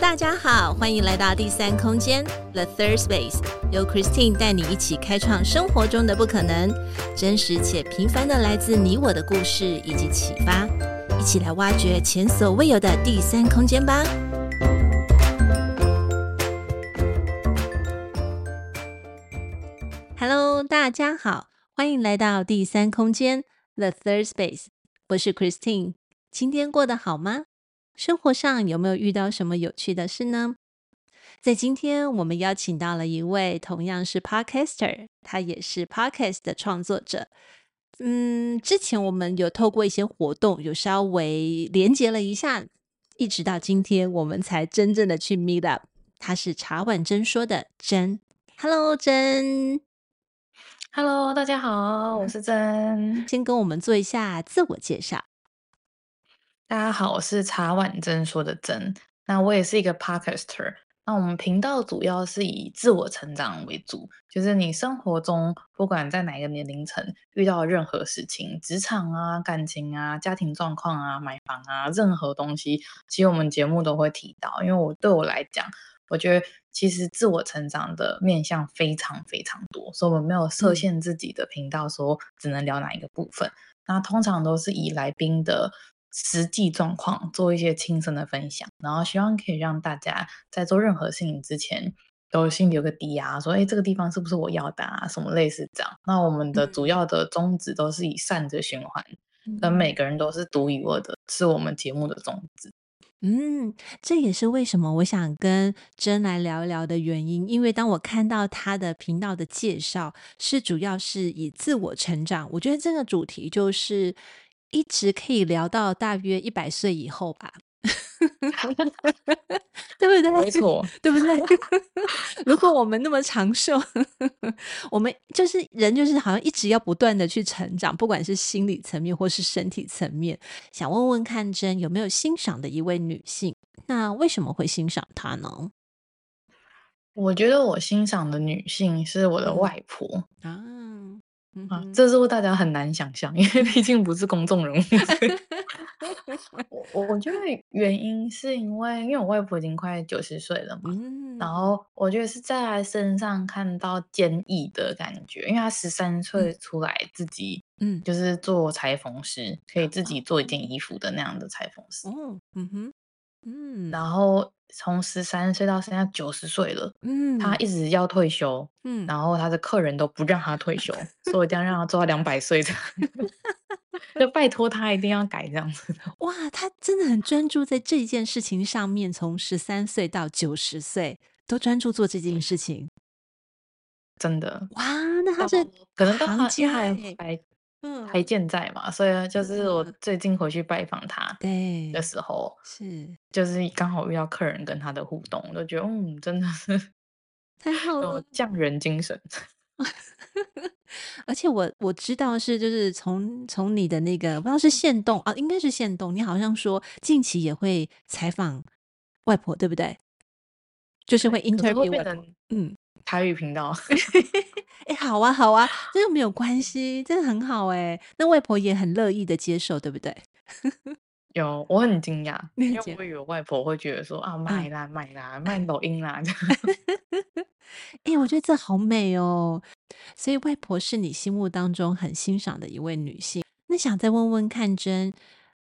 大家好，欢迎来到第三空间 The Third Space，由 Christine 带你一起开创生活中的不可能，真实且平凡的来自你我的故事以及启发，一起来挖掘前所未有的第三空间吧。Hello，大家好，欢迎来到第三空间 The Third Space，我是 Christine，今天过得好吗？生活上有没有遇到什么有趣的事呢？在今天，我们邀请到了一位同样是 Podcaster，他也是 Podcast 的创作者。嗯，之前我们有透过一些活动，有稍微连接了一下，一直到今天，我们才真正的去 Meet Up。他是茶碗真说的真，Hello 真，Hello 大家好，我是真，先跟我们做一下自我介绍。大家好，我是茶碗真说的真，那我也是一个 podcaster。那我们频道主要是以自我成长为主，就是你生活中不管在哪个年龄层遇到任何事情，职场啊、感情啊、家庭状况啊、买房啊，任何东西，其实我们节目都会提到。因为我对我来讲，我觉得其实自我成长的面向非常非常多，所以我们没有设限自己的频道说只能聊哪一个部分。那通常都是以来宾的。实际状况做一些亲身的分享，然后希望可以让大家在做任何事情之前都心里有个底啊，说哎，这个地方是不是我要的啊？什么类似这样。那我们的主要的宗旨都是以善的循环，跟每个人都是独一无二的，是我们节目的宗旨。嗯，这也是为什么我想跟真来聊一聊的原因，因为当我看到他的频道的介绍，是主要是以自我成长，我觉得这个主题就是。一直可以聊到大约一百岁以后吧，对不对？没错，对不对？如果我们那么长寿，我们就是人，就是好像一直要不断的去成长，不管是心理层面或是身体层面。想问问看，真有没有欣赏的一位女性？那为什么会欣赏她呢？我觉得我欣赏的女性是我的外婆啊。啊，这是大家很难想象？因为毕竟不是公众人物。我我觉得原因是因为，因为我外婆已经快九十岁了嘛，嗯、然后我觉得是在她身上看到坚毅的感觉，因为她十三岁出来自己，嗯，就是做裁缝师，嗯、可以自己做一件衣服的那样的裁缝师。哦，嗯哼，嗯，然后。从十三岁到现在九十岁了，嗯，他一直要退休，嗯，然后他的客人都不让他退休，所以我一定要让他做到两百岁的，就拜托他一定要改这样子。哇，他真的很专注在这件事情上面，从十三岁到九十岁都专注做这件事情，真的。哇，那他是可能到他现在还。嗯，还健在嘛？所以就是我最近回去拜访他对的时候，是就是刚好遇到客人跟他的互动，我都觉得嗯，真的是 太好了，匠人精神。而且我我知道是就是从从你的那个不知道是限动啊，应该是限动，你好像说近期也会采访外婆，对不对？就是会 interview 外婆，嗯。台语频道，哎、欸，好啊，好啊，这个没有关系，真的很好哎。那外婆也很乐意的接受，对不对？有，我很惊讶，因为我以为外婆会觉得说啊，买啦买啦，卖抖音啦。哎、欸，我觉得这好美哦。所以外婆是你心目当中很欣赏的一位女性。那想再问问看，真，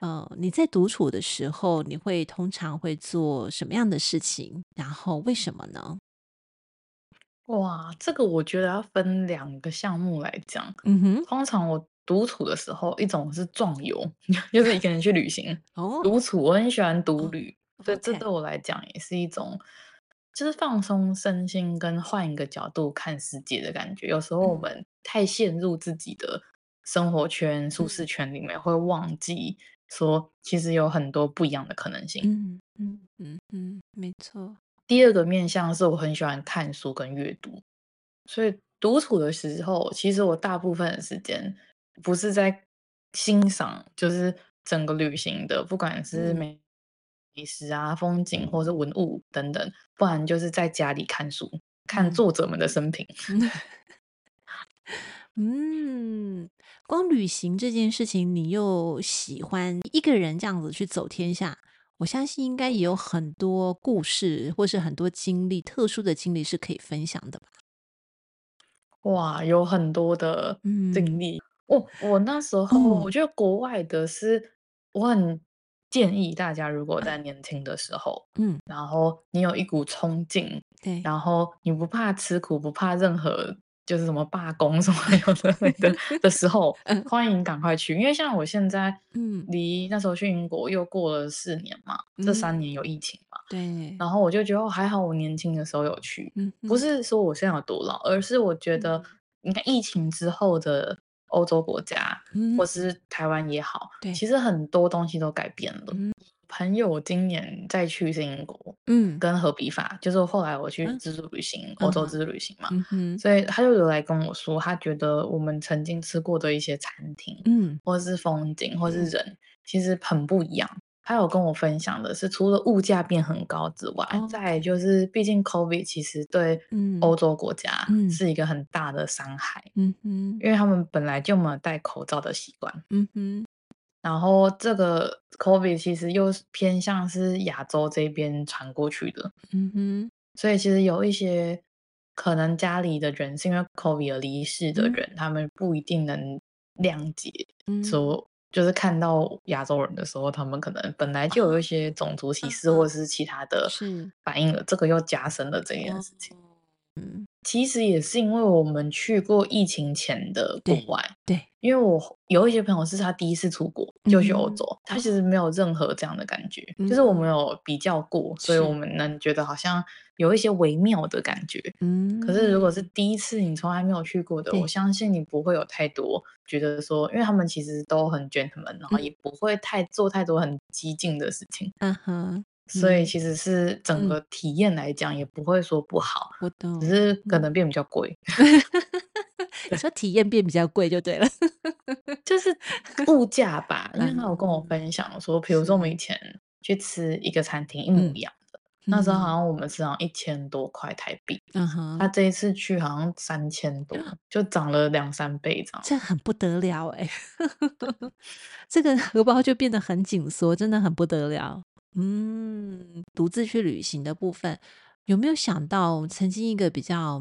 呃，你在独处的时候，你会通常会做什么样的事情？然后为什么呢？哇，这个我觉得要分两个项目来讲。嗯哼，通常我独处的时候，一种是壮游，就是一个人去旅行。哦，独处我很喜欢独旅，哦、所以这对我来讲也是一种，就是放松身心跟换一个角度看世界的感觉。有时候我们太陷入自己的生活圈、舒适圈里面，会忘记说其实有很多不一样的可能性。嗯嗯嗯嗯，没错。第二个面向是我很喜欢看书跟阅读，所以独处的时候，其实我大部分的时间不是在欣赏，就是整个旅行的，不管是美食啊、风景或是文物等等，不然就是在家里看书，看作者们的生平。嗯，光旅行这件事情，你又喜欢一个人这样子去走天下？我相信应该也有很多故事，或是很多经历，特殊的经历是可以分享的吧？哇，有很多的经历。嗯、哦，我那时候、嗯、我觉得国外的是，我很建议大家，如果在年轻的时候，嗯，然后你有一股冲劲，对，然后你不怕吃苦，不怕任何。就是什么罢工什么有的没的 的时候，欢迎赶快去，因为像我现在，嗯，离那时候去英国又过了四年嘛，嗯、这三年有疫情嘛，对，然后我就觉得还好，我年轻的时候有去，嗯，不是说我现在有多老，而是我觉得，你看疫情之后的欧洲国家，嗯，或是台湾也好，对，其实很多东西都改变了。嗯朋友今年再去一次英国，嗯，跟和比法，就是后来我去自助旅行，欧、嗯、洲自助旅行嘛，嗯、所以他就有来跟我说，他觉得我们曾经吃过的一些餐厅，嗯，或是风景，或是人，其实很不一样。他有跟我分享的是，除了物价变很高之外，哦、再就是，毕竟 COVID 其实对欧洲国家是一个很大的伤害，嗯嗯，因为他们本来就没有戴口罩的习惯，嗯哼。然后这个 COVID 其实又偏向是亚洲这边传过去的，嗯哼，所以其实有一些可能家里的人是因为 COVID 而离世的人，嗯、他们不一定能谅解，说、嗯、就是看到亚洲人的时候，他们可能本来就有一些种族歧视或者是其他的反应了，是这个又加深了这件事情。嗯，其实也是因为我们去过疫情前的国外，对，对，因为我有一些朋友是他第一次出国就去欧洲，嗯、他其实没有任何这样的感觉，嗯、就是我们有比较过，所以我们能觉得好像有一些微妙的感觉。嗯，可是如果是第一次你从来没有去过的，我相信你不会有太多觉得说，因为他们其实都很 gentleman，然后也不会太做太多很激进的事情。嗯哼。所以其实是整个体验来讲，也不会说不好，我懂，只是可能变比较贵。你说体验变比较贵就对了，就是物价吧。因为他有跟我分享说，比如说我们以前去吃一个餐厅一模一样的，那时候好像我们吃好像一千多块台币，嗯哼，他这一次去好像三千多，就涨了两三倍这样，这很不得了哎，这个荷包就变得很紧缩，真的很不得了。嗯，独自去旅行的部分，有没有想到曾经一个比较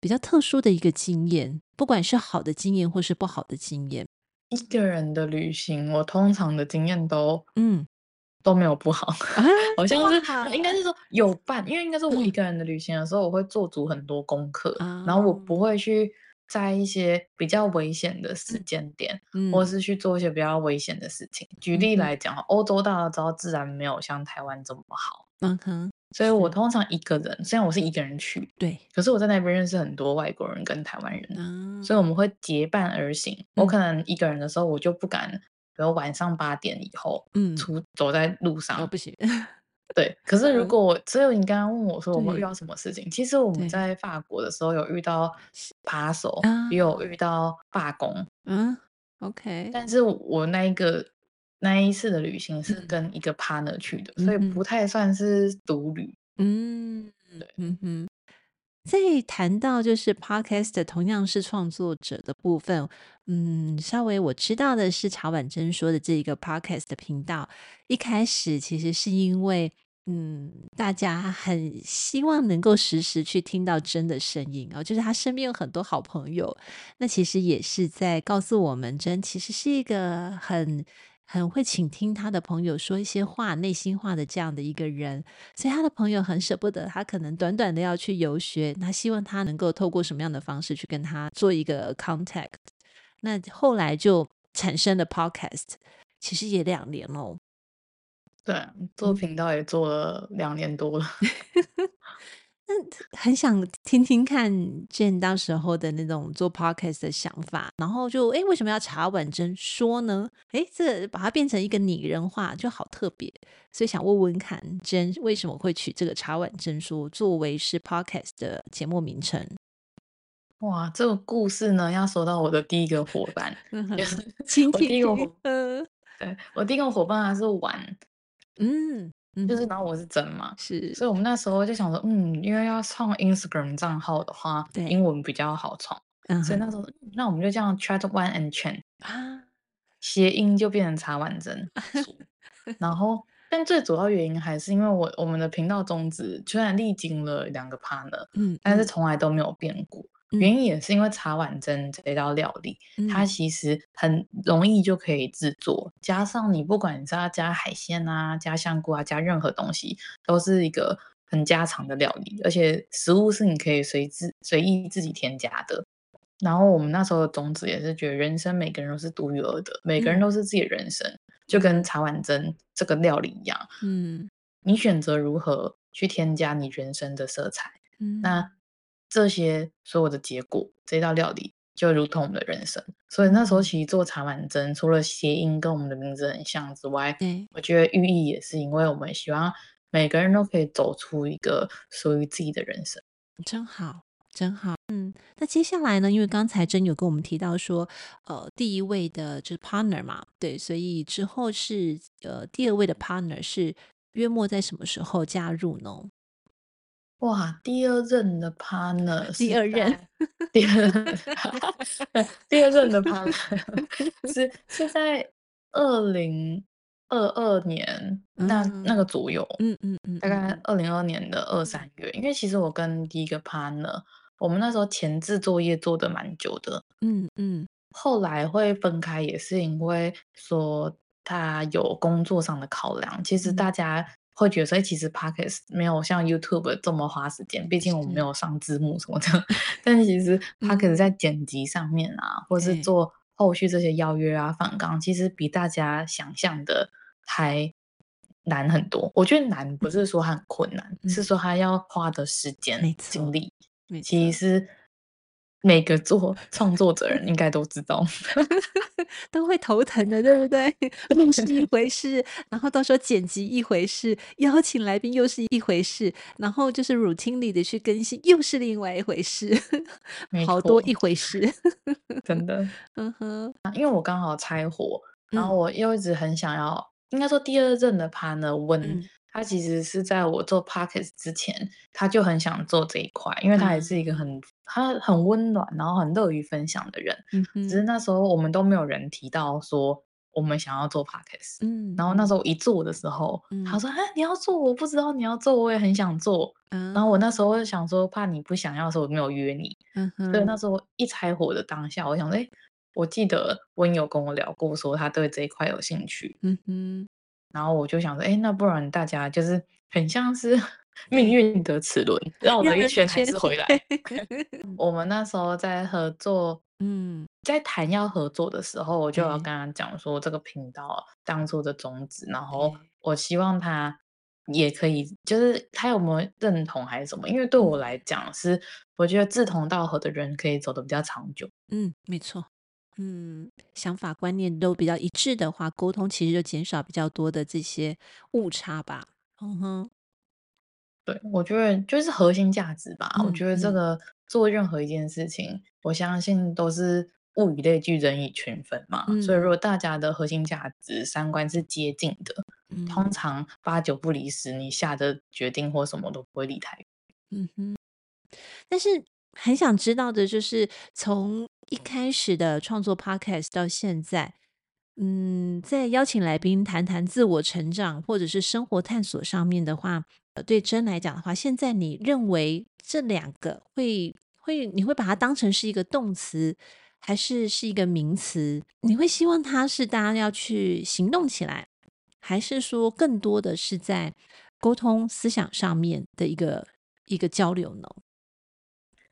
比较特殊的一个经验？不管是好的经验或是不好的经验，一个人的旅行，我通常的经验都嗯。都没有不好，啊、好像是好应该是说有伴，因为应该是我一个人的旅行的时候，我会做足很多功课，嗯、然后我不。会去。在一些比较危险的时间点，嗯、或是去做一些比较危险的事情。嗯、举例来讲，欧洲大家知道自然没有像台湾这么好。嗯哼，所以我通常一个人，虽然我是一个人去，对，可是我在那边认识很多外国人跟台湾人，嗯、所以我们会结伴而行。嗯、我可能一个人的时候，我就不敢，比如晚上八点以后，嗯，出走在路上，哦、不行。对，可是如果只有你刚刚问我说我们遇到什么事情，其实我们在法国的时候有遇到扒手，也有遇到罢工。嗯，OK。但是我那一个那一次的旅行是跟一个 partner 去的，嗯、所以不太算是独旅。嗯，对，嗯哼。在谈到就是 podcast 同样是创作者的部分，嗯，稍微我知道的是茶婉珍说的这一个 podcast 的频道，一开始其实是因为，嗯，大家很希望能够实时去听到真的声音哦，就是他身边有很多好朋友，那其实也是在告诉我们，真其实是一个很。很会倾听他的朋友说一些话，内心话的这样的一个人，所以他的朋友很舍不得他，可能短短的要去游学，他希望他能够透过什么样的方式去跟他做一个 contact，那后来就产生了 podcast，其实也两年了。对，做频道也做了两年多了。很想听听看 Jhen 当时候的那种做 podcast 的想法，然后就哎，为什么要茶碗蒸说呢？哎，这把它变成一个拟人化就好特别，所以想问问看 Jhen 为什么会取这个茶碗蒸说作为是 podcast 的节目名称？哇，这个故事呢，要说到我的第一个伙伴，请听。对，我第一个伙伴还是玩，嗯。就是，然后我是真嘛，是，所以我们那时候就想说，嗯，因为要创 Instagram 账号的话，对，英文比较好创，嗯、所以那时候，那我们就这样 Chat One and Chen 啊，谐音就变成茶碗蒸，然后但最主要原因还是因为我我们的频道宗旨虽然历经了两个 partner，嗯，但是从来都没有变过。嗯、原因也是因为茶碗蒸这道料理，嗯、它其实很容易就可以制作，加上你不管你是要加海鲜啊、加香菇啊、加任何东西，都是一个很家常的料理，而且食物是你可以随自随意自己添加的。然后我们那时候的宗旨也是觉得人生每个人都是独一无二的，每个人都是自己的人生，嗯、就跟茶碗蒸这个料理一样。嗯，你选择如何去添加你人生的色彩，嗯，那这些所有的结果，这道料理就如同我们的人生。所以那时候其实做茶碗蒸，除了谐音跟我们的名字很像之外，嗯，我觉得寓意也是因为我们希望每个人都可以走出一个属于自己的人生。真好。真好，嗯，那接下来呢？因为刚才真有跟我们提到说，呃，第一位的就是 partner 嘛，对，所以之后是呃第二位的 partner 是约莫在什么时候加入呢？哇，第二任的 partner，第 二任，第二任，第二任的 partner 是是在二零二二年那、嗯、那个左右，嗯嗯嗯，大概二零二二年的二三月，因为其实我跟第一个 partner。我们那时候前置作业做的蛮久的，嗯嗯，后来会分开也是因为说他有工作上的考量。其实大家会觉得说，其实 Podcast 没有像 YouTube 这么花时间，毕竟我们没有上字幕什么的。是但其实 Podcast 在剪辑上面啊，嗯、或是做后续这些邀约啊、反纲，其实比大家想象的还难很多。我觉得难不是说很困难，嗯、是说他要花的时间、精力。其实每个做创作者人应该都知道，都会头疼的，对不对？录是一回事，然后到时候剪辑一回事，邀请来宾又是一回事，然后就是 routine 里的去更新又是另外一回事，好多一回事，真的。嗯哼，因为我刚好拆火，然后我又一直很想要，嗯、应该说第二任的 partner 问。嗯他其实是在我做 Podcast 之前，他就很想做这一块，因为他也是一个很、嗯、他很温暖，然后很乐于分享的人。嗯哼，只是那时候我们都没有人提到说我们想要做 Podcast。嗯，然后那时候一做的时候，嗯、他说：“哎，你要做，我不知道你要做，我也很想做。嗯”然后我那时候就想说，怕你不想要的时候，我没有约你。嗯哼，所以那时候一拆火的当下，我想说：“哎，我记得温有跟我聊过，说他对这一块有兴趣。”嗯哼。然后我就想说，哎，那不然大家就是很像是 命运的齿轮，绕了一圈还是回来。我们那时候在合作，嗯，在谈要合作的时候，我就要跟他讲说这个频道当初的宗旨，然后我希望他也可以，就是他有没有认同还是什么？因为对我来讲，是我觉得志同道合的人可以走得比较长久。嗯，没错。嗯，想法观念都比较一致的话，沟通其实就减少比较多的这些误差吧。嗯哼，对，我觉得就是核心价值吧。嗯、我觉得这个做任何一件事情，嗯、我相信都是物以类聚，人以群分嘛。嗯、所以如果大家的核心价值、三观是接近的，嗯、通常八九不离十，你下的决定或什么都不会离太远。嗯哼，但是很想知道的就是从。一开始的创作 Podcast 到现在，嗯，在邀请来宾谈谈自我成长或者是生活探索上面的话，呃，对真来讲的话，现在你认为这两个会会你会把它当成是一个动词，还是是一个名词？你会希望它是大家要去行动起来，还是说更多的是在沟通思想上面的一个一个交流呢？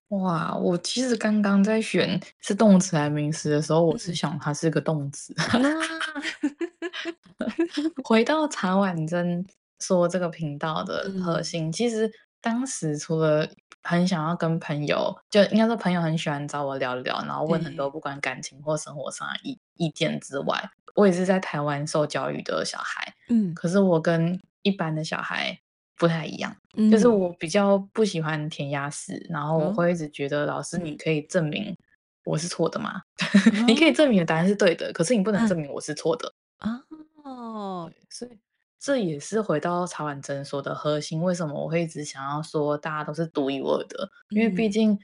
哇，我其实刚刚在选是动词还是名词的时候，我是想它是个动词。回到茶碗蒸说这个频道的核心，嗯、其实当时除了很想要跟朋友，就应该说朋友很喜欢找我聊聊，然后问很多不管感情或生活上的意意见之外，我也是在台湾受教育的小孩。嗯，可是我跟一般的小孩。不太一样，嗯、就是我比较不喜欢填鸭式，然后我会一直觉得老师，你可以证明我是错的吗？嗯、你可以证明的答案是对的，可是你不能证明我是错的啊。哦，所以这也是回到茶碗蒸说的核心，为什么我会一直想要说大家都是独一无二的？因为毕竟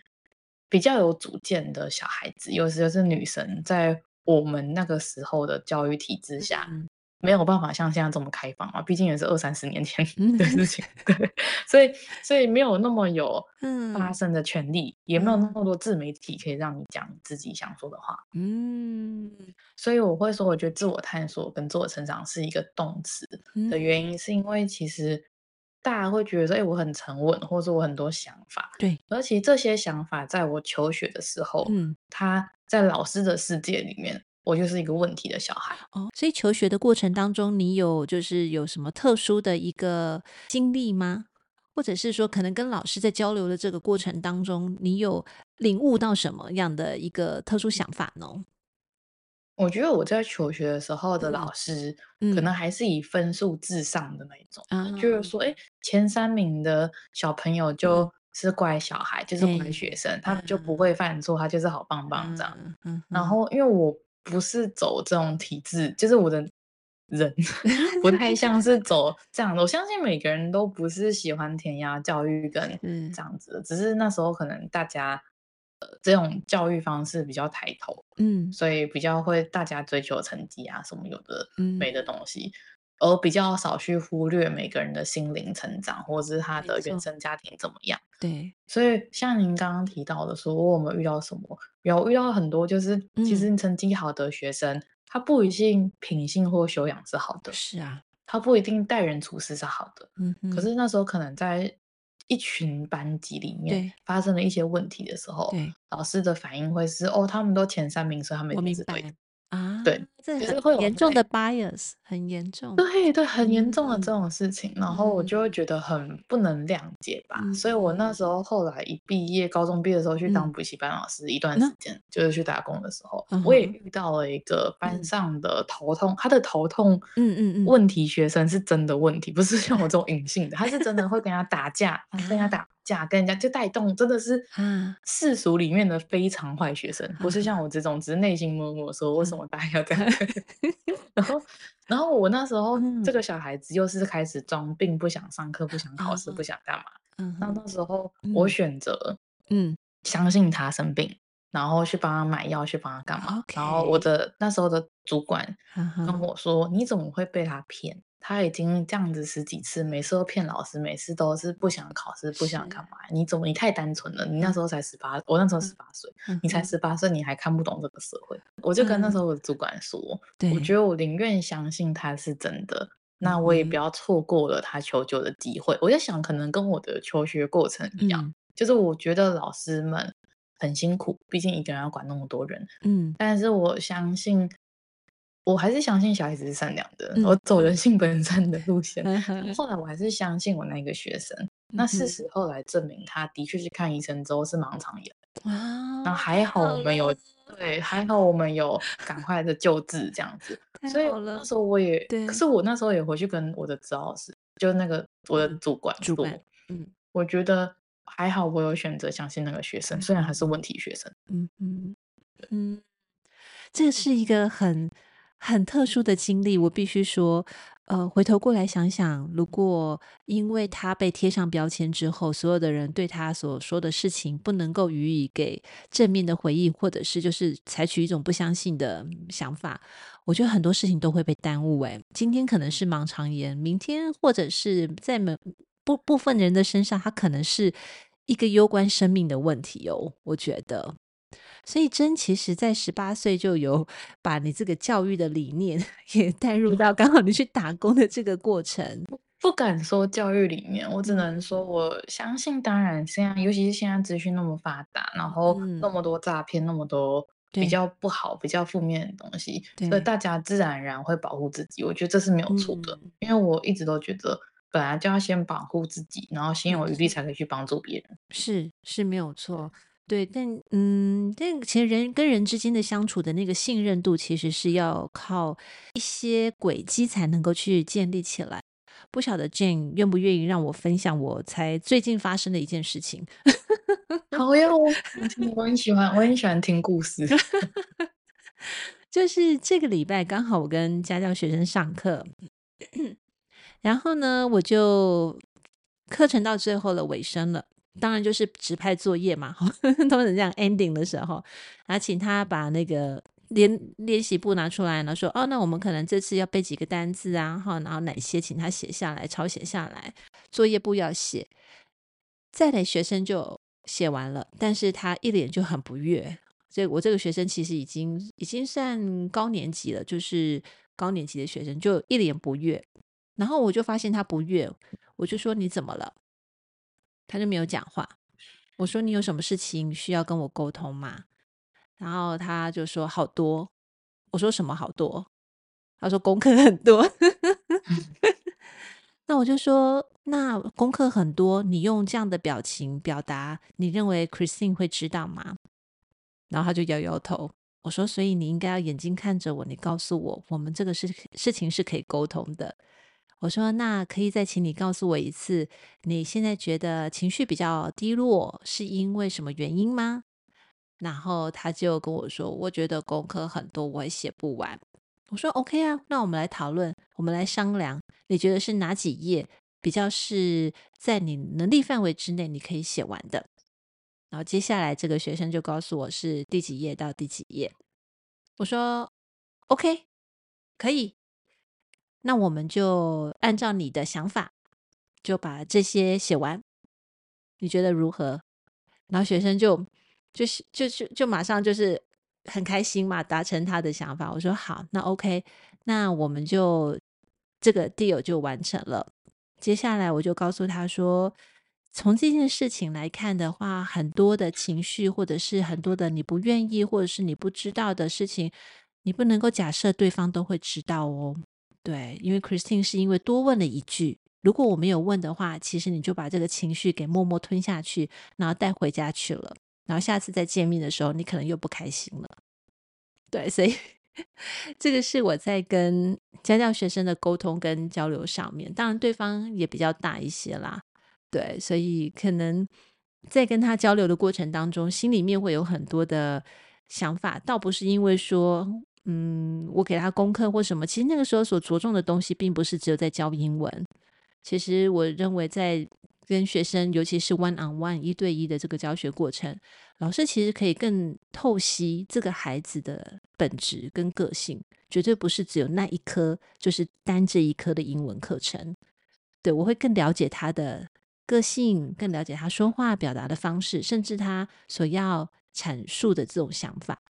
比较有主见的小孩子，尤其是女生，在我们那个时候的教育体制下。嗯没有办法像现在这么开放嘛，毕竟也是二三十年前的事情，对，所以所以没有那么有发声的权利，嗯、也没有那么多自媒体可以让你讲自己想说的话，嗯，所以我会说，我觉得自我探索跟自我成长是一个动词的原因，是因为其实大家会觉得说，哎、欸，我很沉稳，或者我很多想法，对，而且这些想法在我求学的时候，嗯，他在老师的世界里面。我就是一个问题的小孩哦，所以求学的过程当中，你有就是有什么特殊的一个经历吗？或者是说，可能跟老师在交流的这个过程当中，你有领悟到什么样的一个特殊想法呢？我觉得我在求学的时候的老师，可能还是以分数至上的那一种，嗯、就是说，哎，前三名的小朋友就是乖小孩，嗯、就是乖学生，他们就不会犯错，他就是好棒棒这样。嗯嗯、然后，因为我。不是走这种体制，就是我的人 不太像是走这样的。我相信每个人都不是喜欢填鸭教育跟这样子的，只是那时候可能大家呃这种教育方式比较抬头，嗯，所以比较会大家追求成绩啊什么有的没的东西。嗯而比较少去忽略每个人的心灵成长，或者是他的原生家庭怎么样。对，所以像您刚刚提到的说，我们遇到什么？有遇到很多，就是其实成绩好的学生，嗯、他不一定品性或修养是好的。是啊，他不一定待人处事是好的。嗯哼，可是那时候可能在一群班级里面发生了一些问题的时候，老师的反应会是：哦，他们都前三名，所以他们一定是对的。啊，对，这很严重的 bias，很严重。对对，很严重的这种事情，嗯、然后我就会觉得很不能谅解吧。嗯、所以我那时候后来一毕业，高中毕业的时候去当补习班老师一段时间，嗯、就是去打工的时候，嗯、我也遇到了一个班上的头痛，嗯、他的头痛，嗯嗯嗯，问题学生是真的问题，不是像我这种隐性的，他是真的会跟他打架，跟他打。假跟人家就带动，真的是世俗里面的非常坏学生，不是像我这种只是内心默默说为什么大家要这样。然后，然后我那时候这个小孩子又是开始装病，不想上课，不想考试，不想干嘛。然后那时候我选择嗯。相信他生病，然后去帮他买药，去帮他干嘛。然后我的那时候的主管跟我说：“你怎么会被他骗？”他已经这样子十几次，每次都骗老师，每次都是不想考试，不想干嘛？你怎么？你太单纯了。你那时候才十八，我那时候十八岁，你才十八岁，你还看不懂这个社会。我就跟那时候我的主管说，我觉得我宁愿相信他是真的，那我也不要错过了他求救的机会。我在想，可能跟我的求学过程一样，就是我觉得老师们很辛苦，毕竟一个人要管那么多人。嗯，但是我相信。我还是相信小孩子是善良的，嗯、我走人性本善的路线。嗯、后来我还是相信我那个学生。嗯、那事实后来证明，他的确是看医生之后是盲肠炎。啊，那还好我们有了对，还好我们有赶快的救治这样子。所以那时候我也，对可是我那时候也回去跟我的指导老师，就那个我的主管说，管，嗯我觉得还好，我有选择相信那个学生，虽然还是问题学生。嗯嗯嗯，这是一个很。很特殊的经历，我必须说，呃，回头过来想想，如果因为他被贴上标签之后，所有的人对他所说的事情不能够予以给正面的回应，或者是就是采取一种不相信的想法，我觉得很多事情都会被耽误。诶，今天可能是盲肠炎，明天或者是在某部部分人的身上，他可能是一个攸关生命的问题哦。我觉得。所以真其实，在十八岁就有把你这个教育的理念 也带入到刚好你去打工的这个过程。不，敢说教育理念，我只能说我相信。当然，现在尤其是现在资讯那么发达，然后那么多诈骗，那么多比较不好、比较负面的东西，所以大家自然而然会保护自己。我觉得这是没有错的，因为我一直都觉得，本来就要先保护自己，然后心有余力才可以去帮助别人。是是没有错。对，但嗯，但其实人跟人之间的相处的那个信任度，其实是要靠一些轨迹才能够去建立起来。不晓得 Jane 愿不愿意让我分享我才最近发生的一件事情？好呀，我很喜欢，我很喜欢听故事。就是这个礼拜刚好我跟家教学生上课，然后呢，我就课程到最后的尾声了。当然就是指派作业嘛，都是这样 ending 的时候，然后请他把那个练练习簿拿出来了，说哦，那我们可能这次要背几个单字啊，哈，然后哪些请他写下来，抄写下来，作业簿要写。再来，学生就写完了，但是他一脸就很不悦。这我这个学生其实已经已经算高年级了，就是高年级的学生，就一脸不悦。然后我就发现他不悦，我就说你怎么了？他就没有讲话。我说你有什么事情需要跟我沟通吗？然后他就说好多。我说什么好多？他说功课很多。那我就说，那功课很多，你用这样的表情表达，你认为 Christine 会知道吗？然后他就摇摇头。我说，所以你应该要眼睛看着我，你告诉我，我们这个事事情是可以沟通的。我说，那可以再请你告诉我一次，你现在觉得情绪比较低落，是因为什么原因吗？然后他就跟我说，我觉得功课很多，我也写不完。我说 OK 啊，那我们来讨论，我们来商量，你觉得是哪几页比较是在你能力范围之内你可以写完的？然后接下来这个学生就告诉我是第几页到第几页。我说 OK，可以，那我们就按照你的想法就把这些写完，你觉得如何？然后学生就就是就就就马上就是。很开心嘛，达成他的想法。我说好，那 OK，那我们就这个 deal 就完成了。接下来我就告诉他说，从这件事情来看的话，很多的情绪，或者是很多的你不愿意，或者是你不知道的事情，你不能够假设对方都会知道哦。对，因为 Christine 是因为多问了一句，如果我没有问的话，其实你就把这个情绪给默默吞下去，然后带回家去了。然后下次再见面的时候，你可能又不开心了。对，所以 这个是我在跟家教学生的沟通跟交流上面，当然对方也比较大一些啦。对，所以可能在跟他交流的过程当中，心里面会有很多的想法，倒不是因为说，嗯，我给他功课或什么，其实那个时候所着重的东西，并不是只有在教英文。其实我认为在。跟学生，尤其是 one on one 一对一的这个教学过程，老师其实可以更透析这个孩子的本质跟个性，绝对不是只有那一科，就是单这一科的英文课程。对，我会更了解他的个性，更了解他说话表达的方式，甚至他所要阐述的这种想法。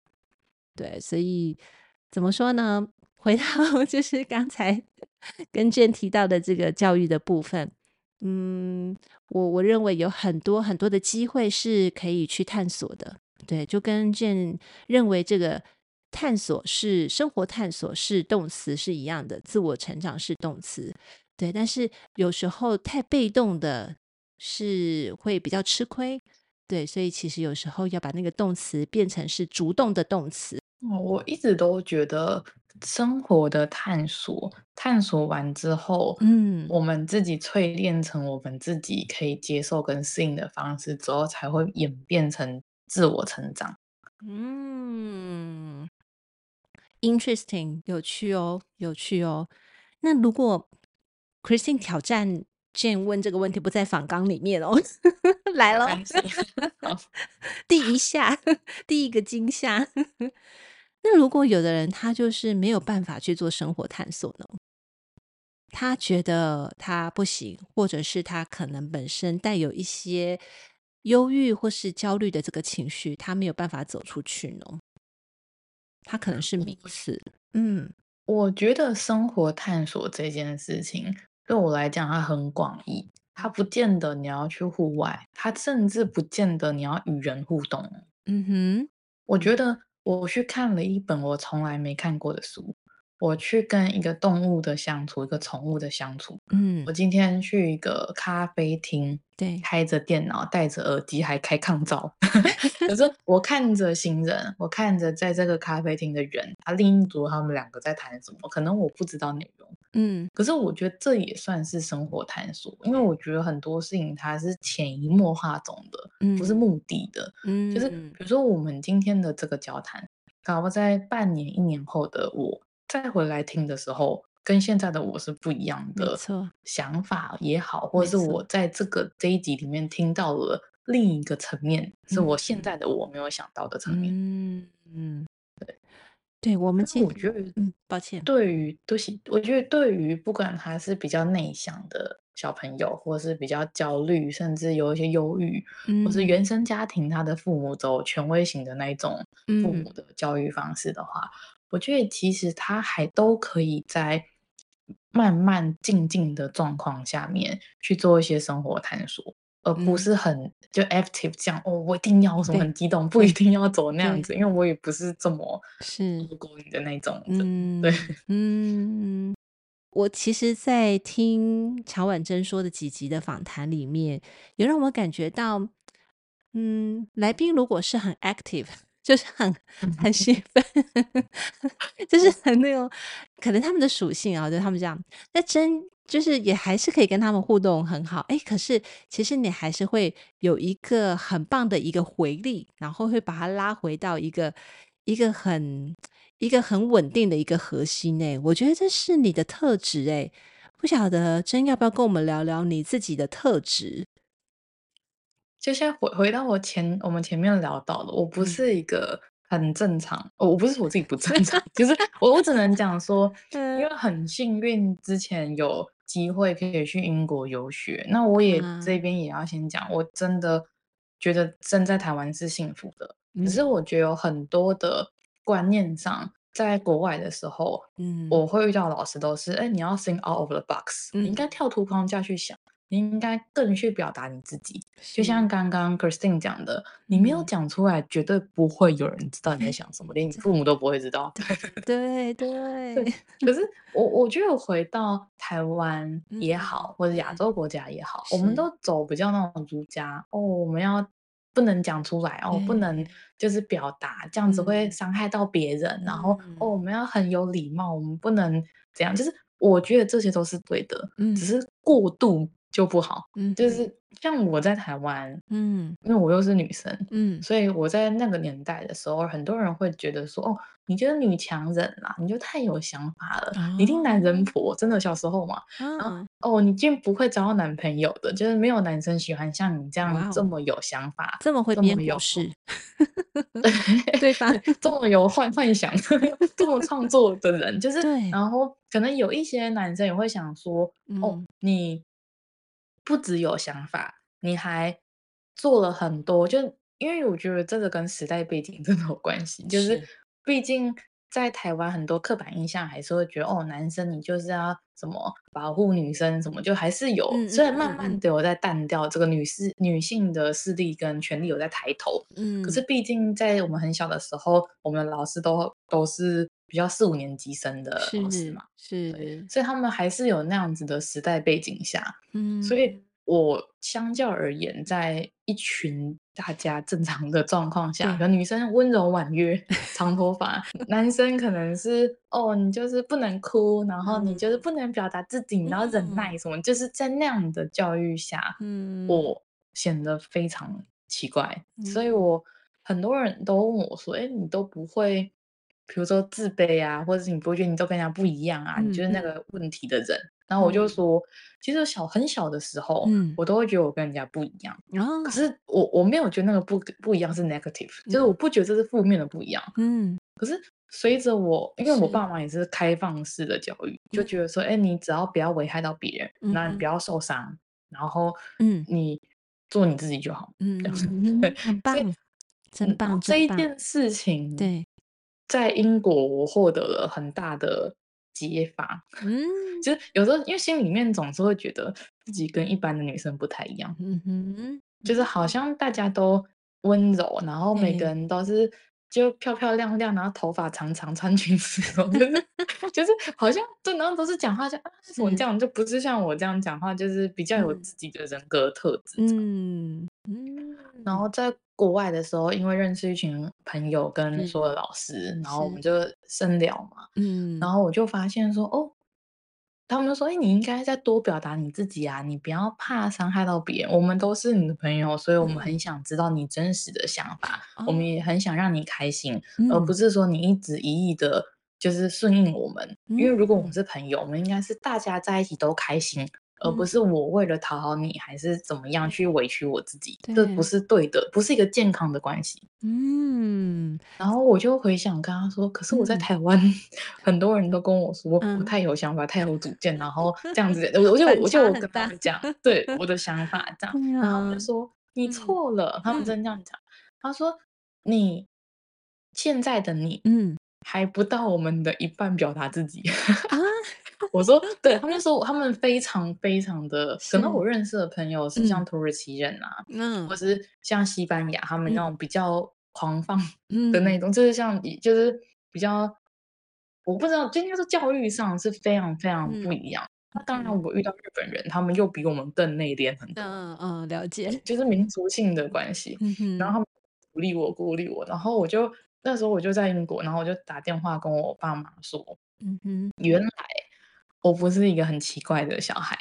对，所以怎么说呢？回到就是刚才 跟建提到的这个教育的部分。嗯，我我认为有很多很多的机会是可以去探索的，对，就跟建认为这个探索是生活探索是动词是一样的，自我成长是动词，对，但是有时候太被动的是会比较吃亏，对，所以其实有时候要把那个动词变成是主动的动词。我一直都觉得。生活的探索，探索完之后，嗯，我们自己淬炼成我们自己可以接受跟适应的方式之后，才会演变成自我成长。嗯，interesting，有趣哦，有趣哦。那如果 Christine 挑战 Jane 问这个问题不在访纲里面哦，来了，第一下，第一个惊吓。那如果有的人他就是没有办法去做生活探索呢？他觉得他不行，或者是他可能本身带有一些忧郁或是焦虑的这个情绪，他没有办法走出去呢？他可能是名词。嗯，我觉得生活探索这件事情对我来讲，它很广义，它不见得你要去户外，它甚至不见得你要与人互动。嗯哼，我觉得。我去看了一本我从来没看过的书，我去跟一个动物的相处，一个宠物的相处。嗯，我今天去一个咖啡厅，对，开着电脑，戴着耳机，还开抗噪。可是我看着行人，我看着在这个咖啡厅的人，他另一组他们两个在谈什么，可能我不知道内容。嗯，可是我觉得这也算是生活探索，因为我觉得很多事情它是潜移默化中的，嗯，不是目的的。嗯，就是比如说我们今天的这个交谈，搞不在半年、一年后的我再回来听的时候，跟现在的我是不一样的。想法也好，或者是我在这个这一集里面听到了另一个层面，是我现在的我没有想到的层面。嗯嗯，对。对我们其实，我觉得，嗯，抱歉，对于都行，我觉得对于不管他是比较内向的小朋友，或是比较焦虑，甚至有一些忧郁，嗯、或是原生家庭他的父母走权威型的那一种父母的教育方式的话，嗯、我觉得其实他还都可以在慢慢静静的状况下面去做一些生活探索。而不是很、嗯、就 active 这样哦，我一定要什么很激动，不一定要走那样子，因为我也不是这么是勾引的那种嗯。对，嗯，我其实，在听乔婉珍说的几集的访谈里面，也让我感觉到，嗯，来宾如果是很 active。就是很很兴奋，就是很那种，可能他们的属性啊，就他们这样。那真就是也还是可以跟他们互动很好，哎，可是其实你还是会有一个很棒的一个回力，然后会把它拉回到一个一个很一个很稳定的一个核心。哎，我觉得这是你的特质。哎，不晓得真要不要跟我们聊聊你自己的特质？就先回回到我前我们前面聊到的，我不是一个很正常，嗯、我不是说我自己不正常，就是我我只能讲说，因为很幸运之前有机会可以去英国游学，那我也、嗯、这边也要先讲，我真的觉得生在台湾是幸福的，嗯、只是我觉得有很多的观念上，在国外的时候，嗯，我会遇到老师都是，哎，你要 think out of the box，、嗯、你应该跳出框架去想。你应该更去表达你自己，就像刚刚 Christine 讲的，你没有讲出来，绝对不会有人知道你在想什么，连你 父母都不会知道。对对对。可是我我觉得回到台湾也好，或者亚洲国家也好，我们都走比较那种儒家哦，我们要不能讲出来哦，不能就是表达，这样子会伤害到别人。然后哦，我们要很有礼貌，我们不能这样。就是我觉得这些都是对的，只是过度。就不好，嗯，就是像我在台湾，嗯，因为我又是女生，嗯，所以我在那个年代的时候，很多人会觉得说，哦，你觉得女强人啦，你就太有想法了，哦、你听男人婆，真的小时候嘛，哦、然后哦，你竟不会找到男朋友的，就是没有男生喜欢像你这样这么有想法，这么会编故事，对吧？这么有幻幻想，这么创作的人，就是，对。然后可能有一些男生也会想说，嗯、哦，你。不只有想法，你还做了很多。就因为我觉得这个跟时代背景 真的有关系。就是毕竟在台湾，很多刻板印象还是会觉得，哦，男生你就是要什么保护女生，什么就还是有。虽然慢慢的有在淡掉，这个女士女性的势力跟权力有在抬头。嗯。可是毕竟在我们很小的时候，我们的老师都都是比较四五年级生的老师嘛。是。是。所以他们还是有那样子的时代背景下。嗯。所以。我相较而言，在一群大家正常的状况下，可能女生温柔婉约，长头发；男生可能是哦，你就是不能哭，然后你就是不能表达自己，然后忍耐什么，就是在那样的教育下，嗯，我显得非常奇怪。所以我很多人都问我说：“哎，你都不会，比如说自卑啊，或者是你不会觉得你都跟人家不一样啊？你就是那个问题的人。”然后我就说，嗯、其实小很小的时候，嗯、我都会觉得我跟人家不一样。哦、可是我我没有觉得那个不不一样是 negative，、嗯、就是我不觉得这是负面的不一样。嗯。可是随着我，因为我爸妈也是开放式的教育，就觉得说，哎，你只要不要危害到别人，嗯、那你不要受伤，然后嗯，你做你自己就好。嗯，对，很棒，真棒。这一件事情，对，在英国我获得了很大的。解法，嗯，就是有时候因为心里面总是会觉得自己跟一般的女生不太一样，嗯哼，就是。好像大家都温柔，然后每个人都是就漂漂亮亮，然后头发长长，穿裙子，就是就是好像就然后都是讲话像我这样，就不是像我这样讲话，就是比较有自己的人格特质，嗯嗯，然后在。国外的时候，因为认识一群朋友跟所有的老师，然后我们就深聊嘛，嗯，然后我就发现说，哦，他们就说，哎，你应该再多表达你自己啊，你不要怕伤害到别人，我们都是你的朋友，所以我们很想知道你真实的想法，嗯、我们也很想让你开心，嗯、而不是说你一直一意的，就是顺应我们，嗯、因为如果我们。是朋友，我们应该是大家在一起都开心。而不是我为了讨好你还是怎么样去委屈我自己，对这不是对的，不是一个健康的关系。嗯，然后我就回想跟他说，可是我在台湾，嗯、很多人都跟我说我太有想法，嗯、太有主见，然后这样子，我就我就我跟他们讲，对我的想法这样，嗯、然后我就说。你错了，嗯、他们真这样讲，他说你现在的你，嗯。还不到我们的一半表达自己啊！我说，对他们就说，他们非常非常的，可能我认识的朋友是像土耳其人啊，嗯，或是像西班牙，他们那种比较狂放的那种，就是像，就是比较，我不知道，就应该说教育上是非常非常不一样。那当然，我遇到日本人，他们又比我们更内敛很多。嗯嗯，了解，就是民族性的关系。然后他们鼓励我，鼓励我，然后我就。那时候我就在英国，然后我就打电话跟我爸妈说：“嗯哼，原来我不是一个很奇怪的小孩，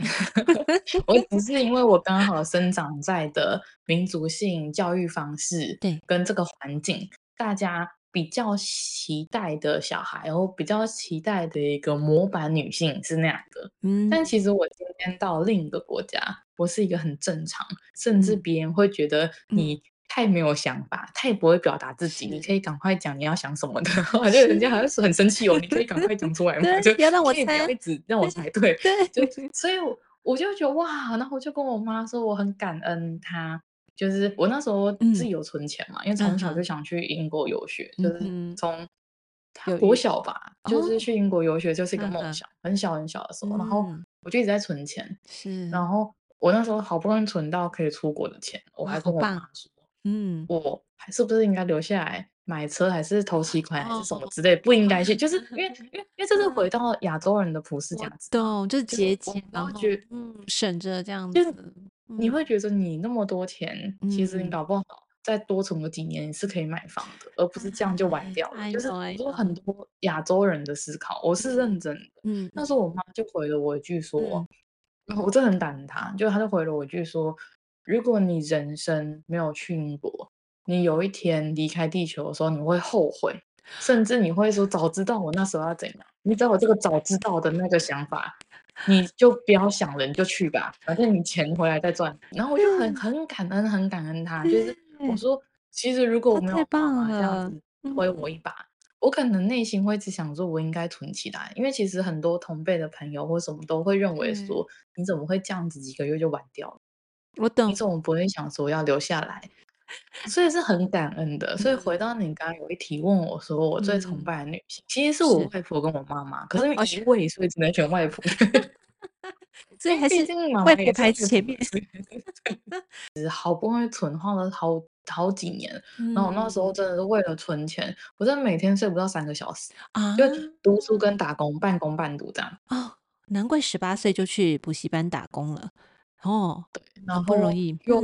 我只是因为我刚好生长在的民族性教育方式，对，跟这个环境，大家比较期待的小孩，然后比较期待的一个模板女性是那样的。嗯，但。其实我今天到另一个国家，我是一个很正常，甚至别人会觉得你。”太没有想法，太不会表达自己。你可以赶快讲你要想什么的话，就人家好像是很生气哦。你可以赶快讲出来嘛，就不要让我猜，不要一直让我猜。对，就所以我就觉得哇，然后我就跟我妈说，我很感恩她，就是我那时候自己有存钱嘛，因为从小就想去英国游学，就是从国小吧，就是去英国游学就是一个梦想，很小很小的时候，然后我就一直在存钱，是，然后我那时候好不容易存到可以出国的钱，我还跟我妈说。嗯，我还是不是应该留下来买车，还是投期款，还是什么之类？不应该去，就是因为，因为，因为这是回到亚洲人的普世价值，懂，就是节俭，然后觉嗯，省着这样子。你会觉得你那么多钱，其实你搞不好再多存个几年，你是可以买房的，而不是这样就完掉了。就是说很多亚洲人的思考，我是认真的。嗯，那时候我妈就回了我一句说，我真的很感恩她，就她就回了我一句说。如果你人生没有去英国，你有一天离开地球的时候，你会后悔，甚至你会说早知道我那时候要怎样。你只要有这个早知道的那个想法，你就不要想了，你就去吧，反正你钱回来再赚。然后我就很很感恩，很感恩他，就是我说，其实如果我没有爸妈这样子推我一把，我可能内心会只想说，我应该存起来，因为其实很多同辈的朋友或什么都会认为说，你怎么会这样子几个月就完掉了？我懂，你怎么不会想说要留下来？所以是很感恩的。所以回到你刚刚有一题问我说，我最崇拜的女性，其实是我外婆跟我妈妈。可是一位，所以只能选外婆。所以还是外婆排前面。好不容易存，花了好好几年，然后我那时候真的是为了存钱，我真的每天睡不到三个小时啊，就读书跟打工，半工半读这样。哦，难怪十八岁就去补习班打工了。哦，对，然后不容易，又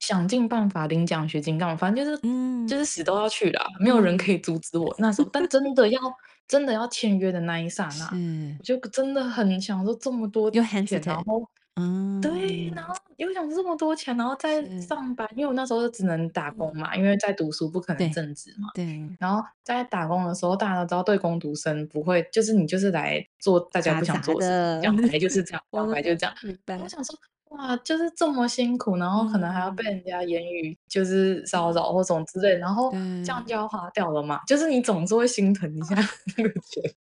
想尽办法领奖学金干嘛？反正就是，嗯，就是死都要去啦，没有人可以阻止我那时候。但真的要，真的要签约的那一刹 那，我就真的很想说这么多钱，然后，嗯，对，然后又想这么多钱，然后再上班，因为我那时候就只能打工嘛，因为在读书不可能正职嘛，对。然后在打工的时候，大家都知道，对工读生不会，就是你就是来做大家不想做的事，讲白就是这样，讲白就是这样。我想说。哇，就是这么辛苦，然后可能还要被人家言语就是骚扰或什么之类，然后这样就要花掉了嘛？就是你总是会心疼一下 那个钱。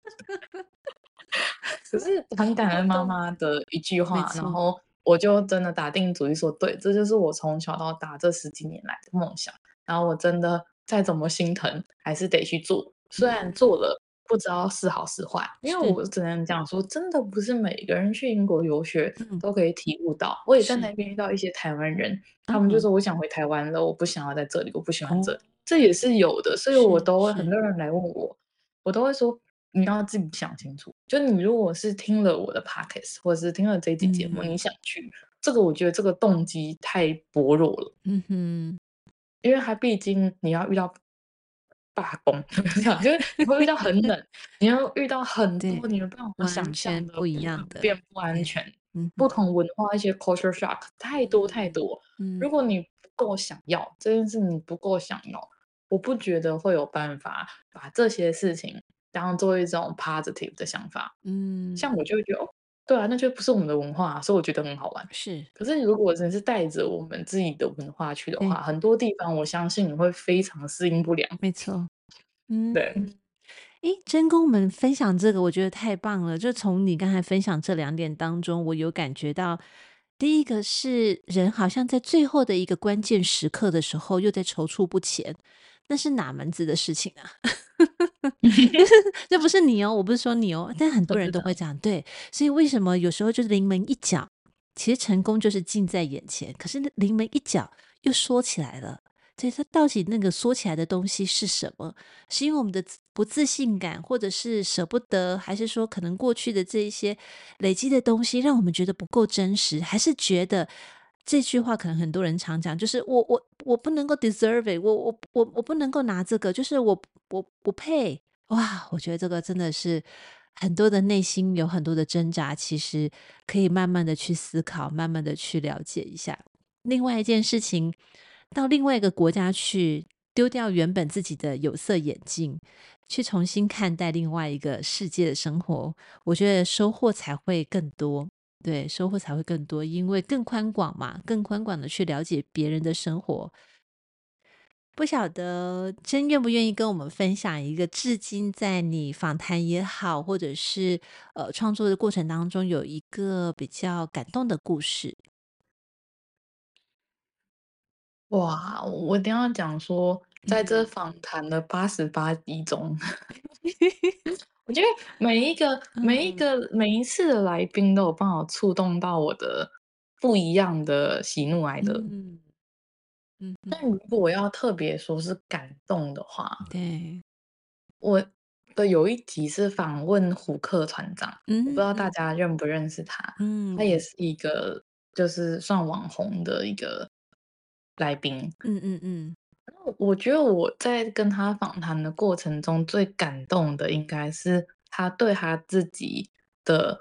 可是很感恩妈妈的一句话，然后我就真的打定主意说，对，这就是我从小到大这十几年来的梦想。然后我真的再怎么心疼，还是得去做，虽然做了。不知道是好是坏，因为我只能讲说，真的不是每个人去英国游学都可以体悟到。我也在那边遇到一些台湾人，他们就说我想回台湾了，我不想要在这里，我不喜欢这里，这也是有的。所以我都会很多人来问我，我都会说你要自己想清楚。就你如果是听了我的 podcast 或者是听了这期节目，你想去这个，我觉得这个动机太薄弱了。嗯哼，因为他毕竟你要遇到。罢工，就是你会遇到很冷，你要遇到很多你没办法想象的不一样的变不安全，不同文化一些 culture shock 太多太多。如果你不够想要这件事，你不够想要，我不觉得会有办法把这些事情当做一种 positive 的想法。嗯，像我就会觉得哦，对啊，那就不是我们的文化，所以我觉得很好玩。是，可是如果真是带着我们自己的文化去的话，很多地方我相信你会非常适应不良。没错，嗯，对。诶，真跟我们分享这个，我觉得太棒了。就从你刚才分享这两点当中，我有感觉到，第一个是人好像在最后的一个关键时刻的时候，又在踌躇不前，那是哪门子的事情啊？这不是你哦，我不是说你哦，但很多人都会这样。对，所以为什么有时候就是临门一脚，其实成功就是近在眼前，可是临门一脚又缩起来了。所以它到底那个缩起来的东西是什么？是因为我们的不自信感，或者是舍不得，还是说可能过去的这一些累积的东西让我们觉得不够真实？还是觉得这句话可能很多人常讲，就是我我我不能够 deserve it，我我我我不能够拿这个，就是我我不配。哇，我觉得这个真的是很多的内心有很多的挣扎，其实可以慢慢的去思考，慢慢的去了解一下。另外一件事情。到另外一个国家去，丢掉原本自己的有色眼镜，去重新看待另外一个世界的生活，我觉得收获才会更多。对，收获才会更多，因为更宽广嘛，更宽广的去了解别人的生活。不晓得真愿不愿意跟我们分享一个至今在你访谈也好，或者是呃创作的过程当中，有一个比较感动的故事。哇，我一定要讲说，在这访谈的八十八集中，我觉得每一个、每一个、每一次的来宾都有帮我触动到我的不一样的喜怒哀乐。嗯嗯，但如果我要特别说是感动的话，对，我的有一集是访问胡克船长，嗯，我不知道大家认不认识他，嗯，他也。是一个就是算网红的一个。来宾，嗯嗯嗯，我觉得我在跟他访谈的过程中最感动的，应该是他对他自己的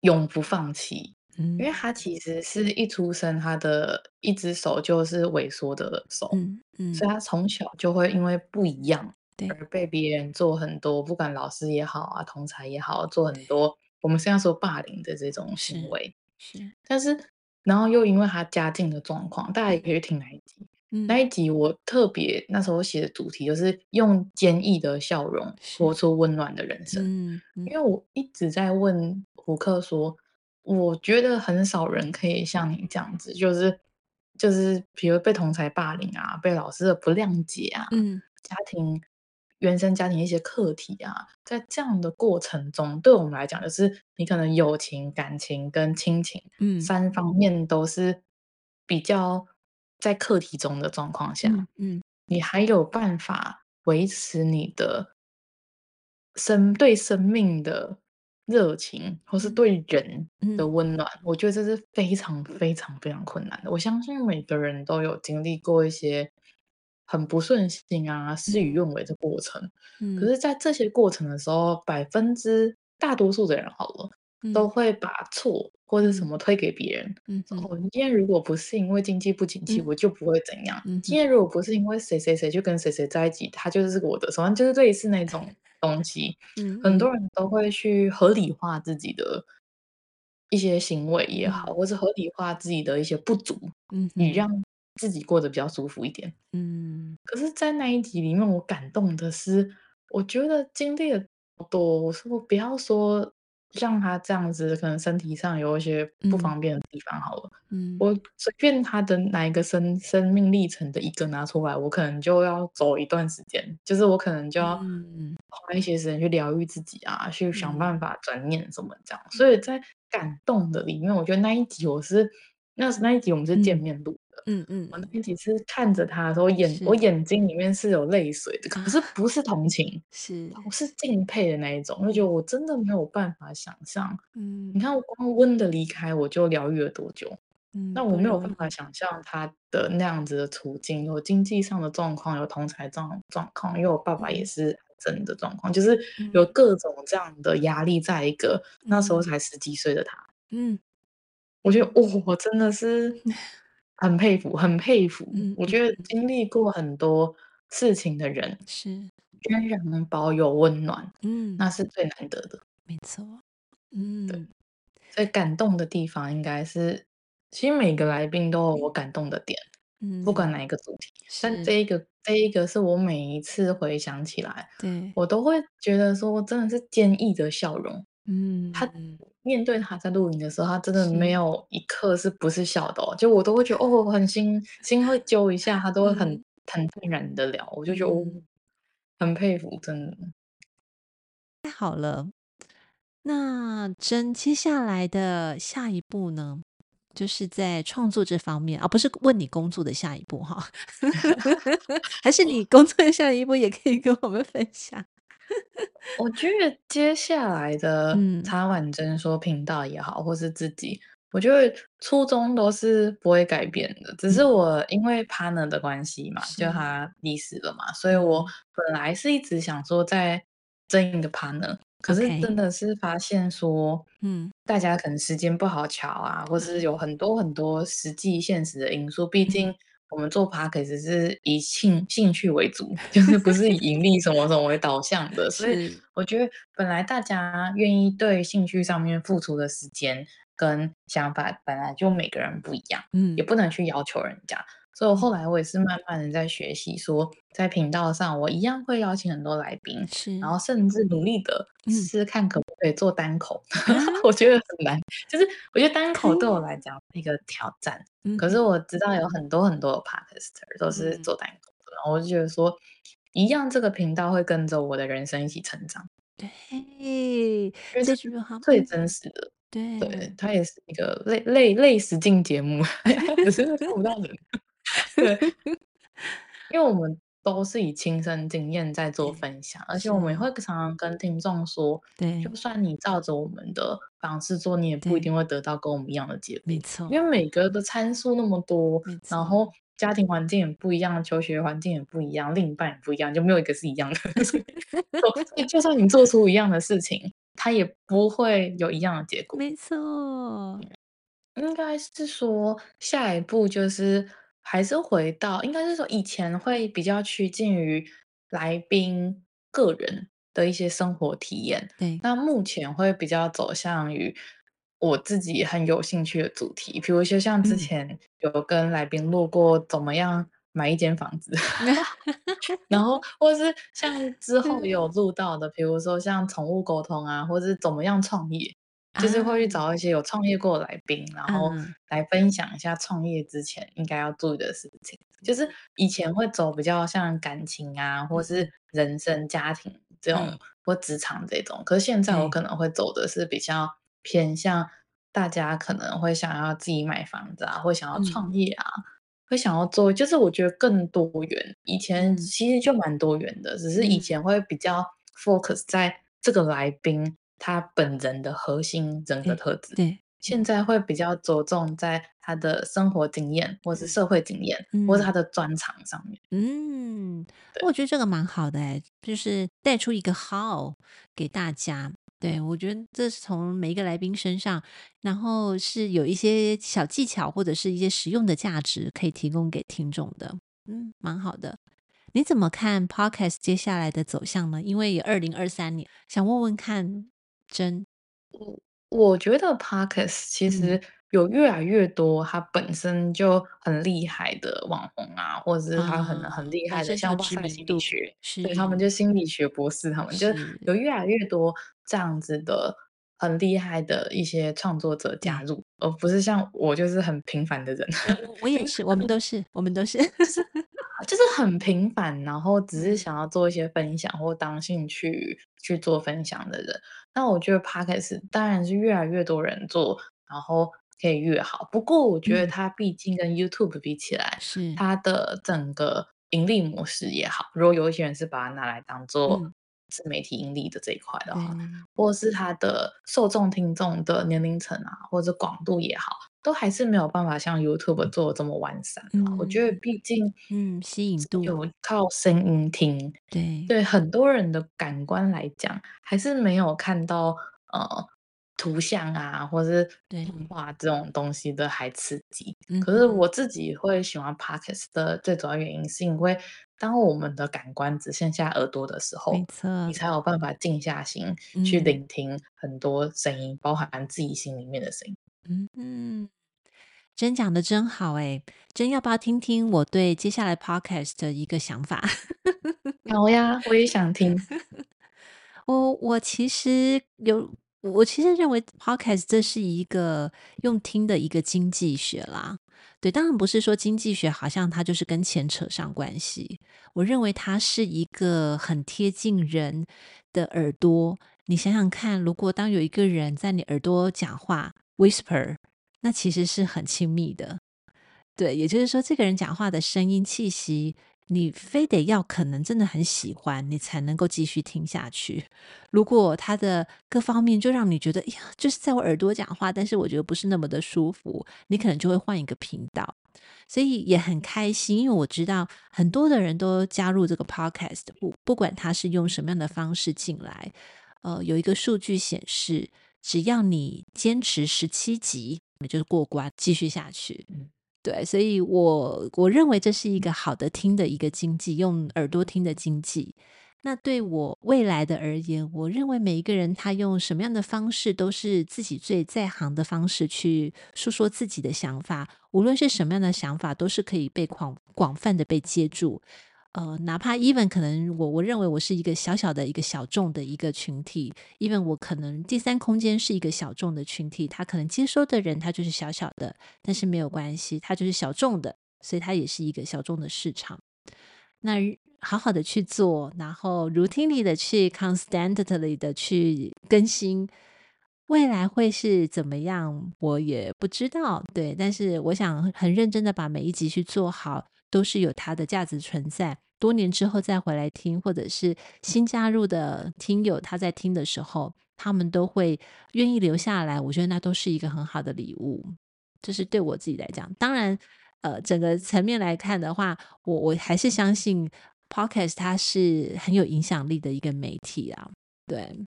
永不放弃。嗯，因为他其实是一出生，他的一只手就是萎缩的手，嗯嗯，所以他从小就会因为不一样，而被别人做很多，不管老师也好啊，同才也好，做很多我们现在说霸凌的这种行为，是，是，但是。然后又因为他家境的状况，大家也可以去听那一集。嗯、那一集我特别那时候写的主题就是用坚毅的笑容活出温暖的人生。嗯嗯、因为我一直在问胡克说，我觉得很少人可以像你这样子，就是就是比如被同才霸凌啊，被老师的不谅解啊，嗯、家庭。原生家庭一些课题啊，在这样的过程中，对我们来讲，就是你可能友情、感情跟亲情，嗯，三方面都是比较在课题中的状况下，嗯，嗯，你还有办法维持你的生对生命的热情，或是对人的温暖，嗯，我觉得这是非常非常非常困难的。我相信每个人都有经历过一些。很不顺心啊，事与愿违的过程。嗯，可是，在这些过程的时候，百分之大多数的人好了，嗯、都会把错或者什么推给别人。嗯，哦，今天如果不是因为经济不景气，嗯、我就不会怎样。嗯，今天如果不是因为谁谁谁就跟谁谁在一起，他就是我的，反正就是类似那种 东西。嗯，很多人都会去合理化自己的一些行为也好，嗯、或是合理化自己的一些不足。嗯，你让。自己过得比较舒服一点，嗯。可是，在那一集里面，我感动的是，我觉得经历了多，我说不要说像他这样子，可能身体上有一些不方便的地方好了，嗯。我随便他的哪一个生生命历程的一个拿出来，我可能就要走一段时间，就是我可能就要花一些时间去疗愈自己啊，去想办法转念什么这样。所以在感动的里面，我觉得那一集我是。那是那一集我们是见面录的，嗯嗯，我那一集是看着他的时候，眼我眼睛里面是有泪水的，可是不是同情，是。我是敬佩的那一种，我觉得我真的没有办法想象，嗯，你看我光温的离开我就疗愈了多久，嗯，那我没有办法想象他的那样子的处境，有经济上的状况，有同财状状况，因为我爸爸也是真的状况，就是有各种这样的压力，在一个那时候才十几岁的他，嗯。我觉得，哦，我真的是 很佩服，很佩服。嗯，我觉得经历过很多事情的人，是仍然能保有温暖，嗯，那是最难得的。没错，嗯，对所以感动的地方应该是，其实每个来宾都有我感动的点，嗯，不管哪一个主题。但这一个这一个是我每一次回想起来，对，我都会觉得说真的是坚毅的笑容。嗯，他面对他在录影的时候，他真的没有一刻是不是笑的哦，就我都会觉得哦，很心心会揪一下，他都会很、嗯、很淡然的聊，我就觉得哦，很佩服，真的。太好了，那真接下来的下一步呢，就是在创作这方面啊，不是问你工作的下一步哈，还是你工作的下一步也可以跟我们分享。我觉得接下来的茶碗蒸说频道也好，嗯、或是自己，我觉得初衷都是不会改变的。只是我因为 partner 的关系嘛，就他离世了嘛，所以我本来是一直想说在争一个 partner，可是真的是发现说，嗯，大家可能时间不好巧啊，或是有很多很多实际现实的因素，毕竟。我们做 Podcast 是以兴兴趣为主，就是不是以盈利什么什么为导向的，所以我觉得本来大家愿意对兴趣上面付出的时间跟想法本来就每个人不一样，嗯，也不能去要求人家。所以我后来我也是慢慢的在学习，说在频道上我一样会邀请很多来宾，是，然后甚至努力的试试看可不可以做单口，嗯、我觉得很难，就是我觉得单口对我来讲是一个挑战。嗯、可是我知道有很多很多的 podcaster 都是做单口的，嗯、然后我就觉得说，一样这个频道会跟着我的人生一起成长。对，最真实的。对，对，它也是一个类类类实境节目，可是看不到人。对，因为我们都是以亲身经验在做分享，而且我们也会常常跟听众说，对，就算你照着我们的方式做，你也不一定会得到跟我们一样的结果。没错，因为每个的参数那么多，然后家庭环境也不一样，求学环境也不一样，另一半也不一样，就没有一个是一样的。所以就算你做出一样的事情，他也不会有一样的结果。没错，应该是说下一步就是。还是回到，应该是说以前会比较趋近于来宾个人的一些生活体验，对。那目前会比较走向于我自己很有兴趣的主题，比如说像之前有跟来宾录过怎么样买一间房子，嗯、然后或是像之后有录到的，比如说像宠物沟通啊，或是怎么样创业。就是会去找一些有创业过的来宾，然后来分享一下创业之前应该要注意的事情。就是以前会走比较像感情啊，或是人生、家庭这种，或职场这种。可是现在我可能会走的是比较偏向大家可能会想要自己买房子啊，会想要创业啊，会想要做，就是我觉得更多元。以前其实就蛮多元的，只是以前会比较 focus 在这个来宾。他本人的核心人格特质，对，现在会比较着重在他的生活经验，或是社会经验，嗯、或是他的专长上面。嗯，我觉得这个蛮好的哎，就是带出一个 how 给大家。对，我觉得这是从每一个来宾身上，然后是有一些小技巧或者是一些实用的价值可以提供给听众的。嗯，蛮好的。你怎么看 Podcast 接下来的走向呢？因为有二零二三年，想问问看。真，我我觉得 Podcast 其实有越来越多，他本身就很厉害的网红啊，或者是他很很厉害的，像哇塞心理学，对，他们就。心理学博士，他们就有越来越多这样子的很厉害的一些创作者加入，而不是像我就是很平凡的人。我也是，我们都是，我们都是。就是很平凡，然后只是想要做一些分享或当兴趣去做分享的人。那我觉得 Podcast 当然是越来越多人做，然后可以越好。不过我觉得它毕竟跟 YouTube 比起来，是、嗯、它的整个盈利模式也好。如果有一些人是把它拿来当做自媒体盈利的这一块的话，嗯、或者是它的受众听众的年龄层啊，或者广度也好。都还是没有办法像 YouTube 做的这么完善。嗯、我觉得毕竟，嗯，吸引度有靠声音听，对对，很多人的感官来讲，还是没有看到呃图像啊，或是对画这种东西的还刺激。嗯、可是我自己会喜欢 Podcast 的最主要原因，是因为当我们的感官只剩下耳朵的时候，你才有办法静下心去聆听很多声音，嗯、包含自己心里面的声音。嗯嗯，真讲的真好哎，真要不要听听我对接下来 Podcast 的一个想法？好呀，我也想听。我我其实有。我其实认为 Podcast 这是一个用听的一个经济学啦，对，当然不是说经济学好像它就是跟钱扯上关系。我认为它是一个很贴近人的耳朵。你想想看，如果当有一个人在你耳朵讲话，whisper，那其实是很亲密的。对，也就是说，这个人讲话的声音气息。你非得要可能真的很喜欢，你才能够继续听下去。如果他的各方面就让你觉得，哎呀，就是在我耳朵讲话，但是我觉得不是那么的舒服，你可能就会换一个频道。所以也很开心，因为我知道很多的人都加入这个 podcast，不不管他是用什么样的方式进来。呃，有一个数据显示，只要你坚持十七集，你就是过关，继续下去。对，所以我我认为这是一个好的听的一个经济，用耳朵听的经济。那对我未来的而言，我认为每一个人他用什么样的方式，都是自己最在行的方式去诉说自己的想法。无论是什么样的想法，都是可以被广广泛的被接住。呃，哪怕 even 可能我我认为我是一个小小的一个小众的一个群体，even 我可能第三空间是一个小众的群体，他可能接收的人他就是小小的，但是没有关系，他就是小众的，所以他也是一个小众的市场。那好好的去做，然后 routinely 的去 constantly 的去更新，未来会是怎么样，我也不知道。对，但是我想很认真的把每一集去做好，都是有它的价值存在。多年之后再回来听，或者是新加入的听友，他在听的时候，他们都会愿意留下来。我觉得那都是一个很好的礼物。这是对我自己来讲，当然，呃，整个层面来看的话，我我还是相信 Podcast 它是很有影响力的一个媒体啊。对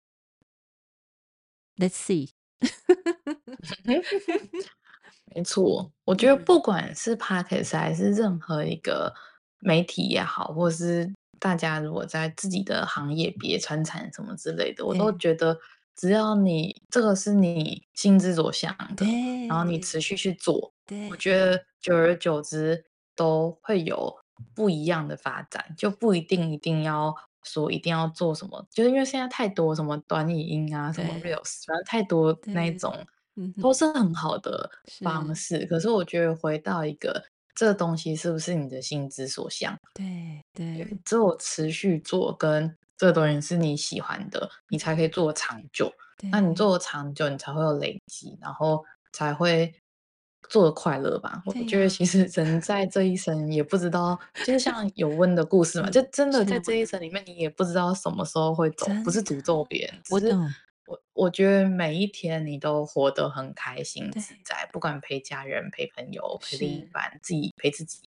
，Let's see。没错，我觉得不管是 Podcast 还是任何一个。媒体也好，或是大家如果在自己的行业别传产什么之类的，我都觉得只要你这个是你心之所向的，然后你持续去做，我觉得久而久之都会有不一样的发展，就不一定一定要说一定要做什么，就是因为现在太多什么短语音啊，什么 reels，反正太多那一种，都是很好的方式。可是我觉得回到一个。这个东西是不是你的心之所向？对对，只有持续做，跟这个东西是你喜欢的，你才可以做长久。那你做长久，你才会有累积，然后才会做的快乐吧？我觉得其实人在这一生也不知道，就是像有温的故事嘛，就真的在这一生里面，你也不知道什么时候会走，不是诅咒别人，只是。我我觉得每一天你都活得很开心自在，不管陪家人、陪朋友、陪另一半、自己陪自己，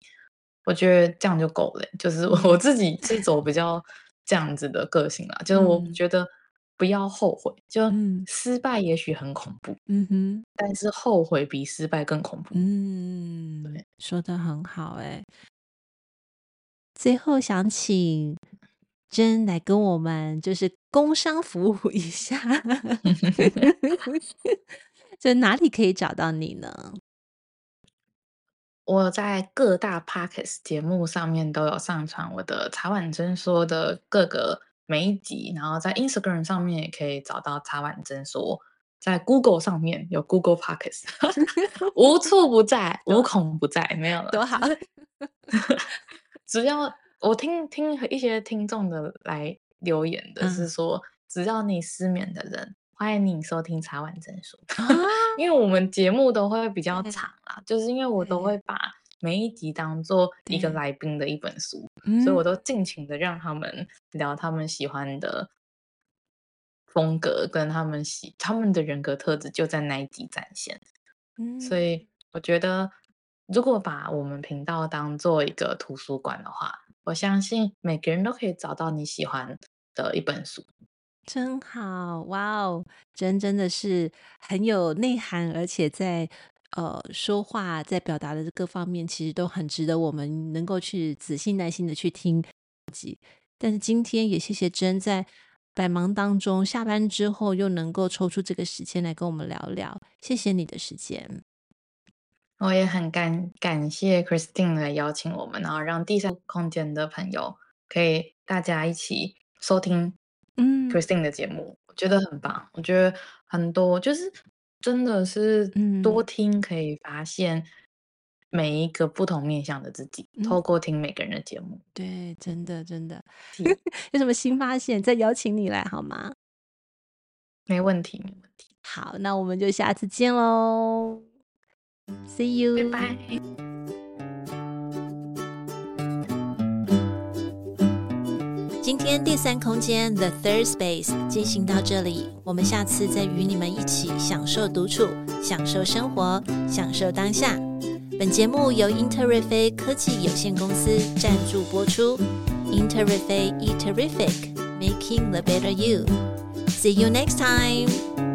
我觉得这样就够了。就是我自己是走比较这样子的个性啦，嗯、就是我觉得不要后悔，就失败也许很恐怖，嗯哼，但是后悔比失败更恐怖。嗯，对，说的很好哎。最后想请。真来跟我们就是工商服务一下，在哪里可以找到你呢？我在各大 Podcast 节目上面都有上传我的茶碗蒸说的各个每一集，然后在 Instagram 上面也可以找到茶碗蒸说，在 Google 上面有 Google Podcast，无处不在，无孔不在，没有了，多好，只要。我听听一些听众的来留言的是说，嗯、只要你失眠的人，欢迎你收听茶碗蒸说，啊、因为我们节目都会比较长啦，就是因为我都会把每一集当做一个来宾的一本书，所以我都尽情的让他们聊他们喜欢的风格，跟他们喜他们的人格特质就在那一集展现，嗯、所以我觉得如果把我们频道当做一个图书馆的话。我相信每个人都可以找到你喜欢的一本书，真好，哇哦，真真的是很有内涵，而且在呃说话在表达的各方面，其实都很值得我们能够去仔细耐心的去听。但是今天也谢谢真在百忙当中下班之后又能够抽出这个时间来跟我们聊聊，谢谢你的时间。我也很感感谢 Christine 来邀请我们，然后让第三空间的朋友可以大家一起收听。嗯，Christine 的节目我觉得很棒。我觉得很多就是真的是多听可以发现每一个不同面向的自己。嗯、透过听每个人的节目，对，真的真的 有什么新发现再邀请你来好吗？没问题，没问题。好，那我们就下次见喽，See you，拜拜今天第三空间 The Third Space 进行到这里，我们下次再与你们一起享受独处，享受生活，享受当下。本节目由 Interrefi 科技有限公司赞助播出。Interrefi, Eat Terrific Making the Better You。See you next time.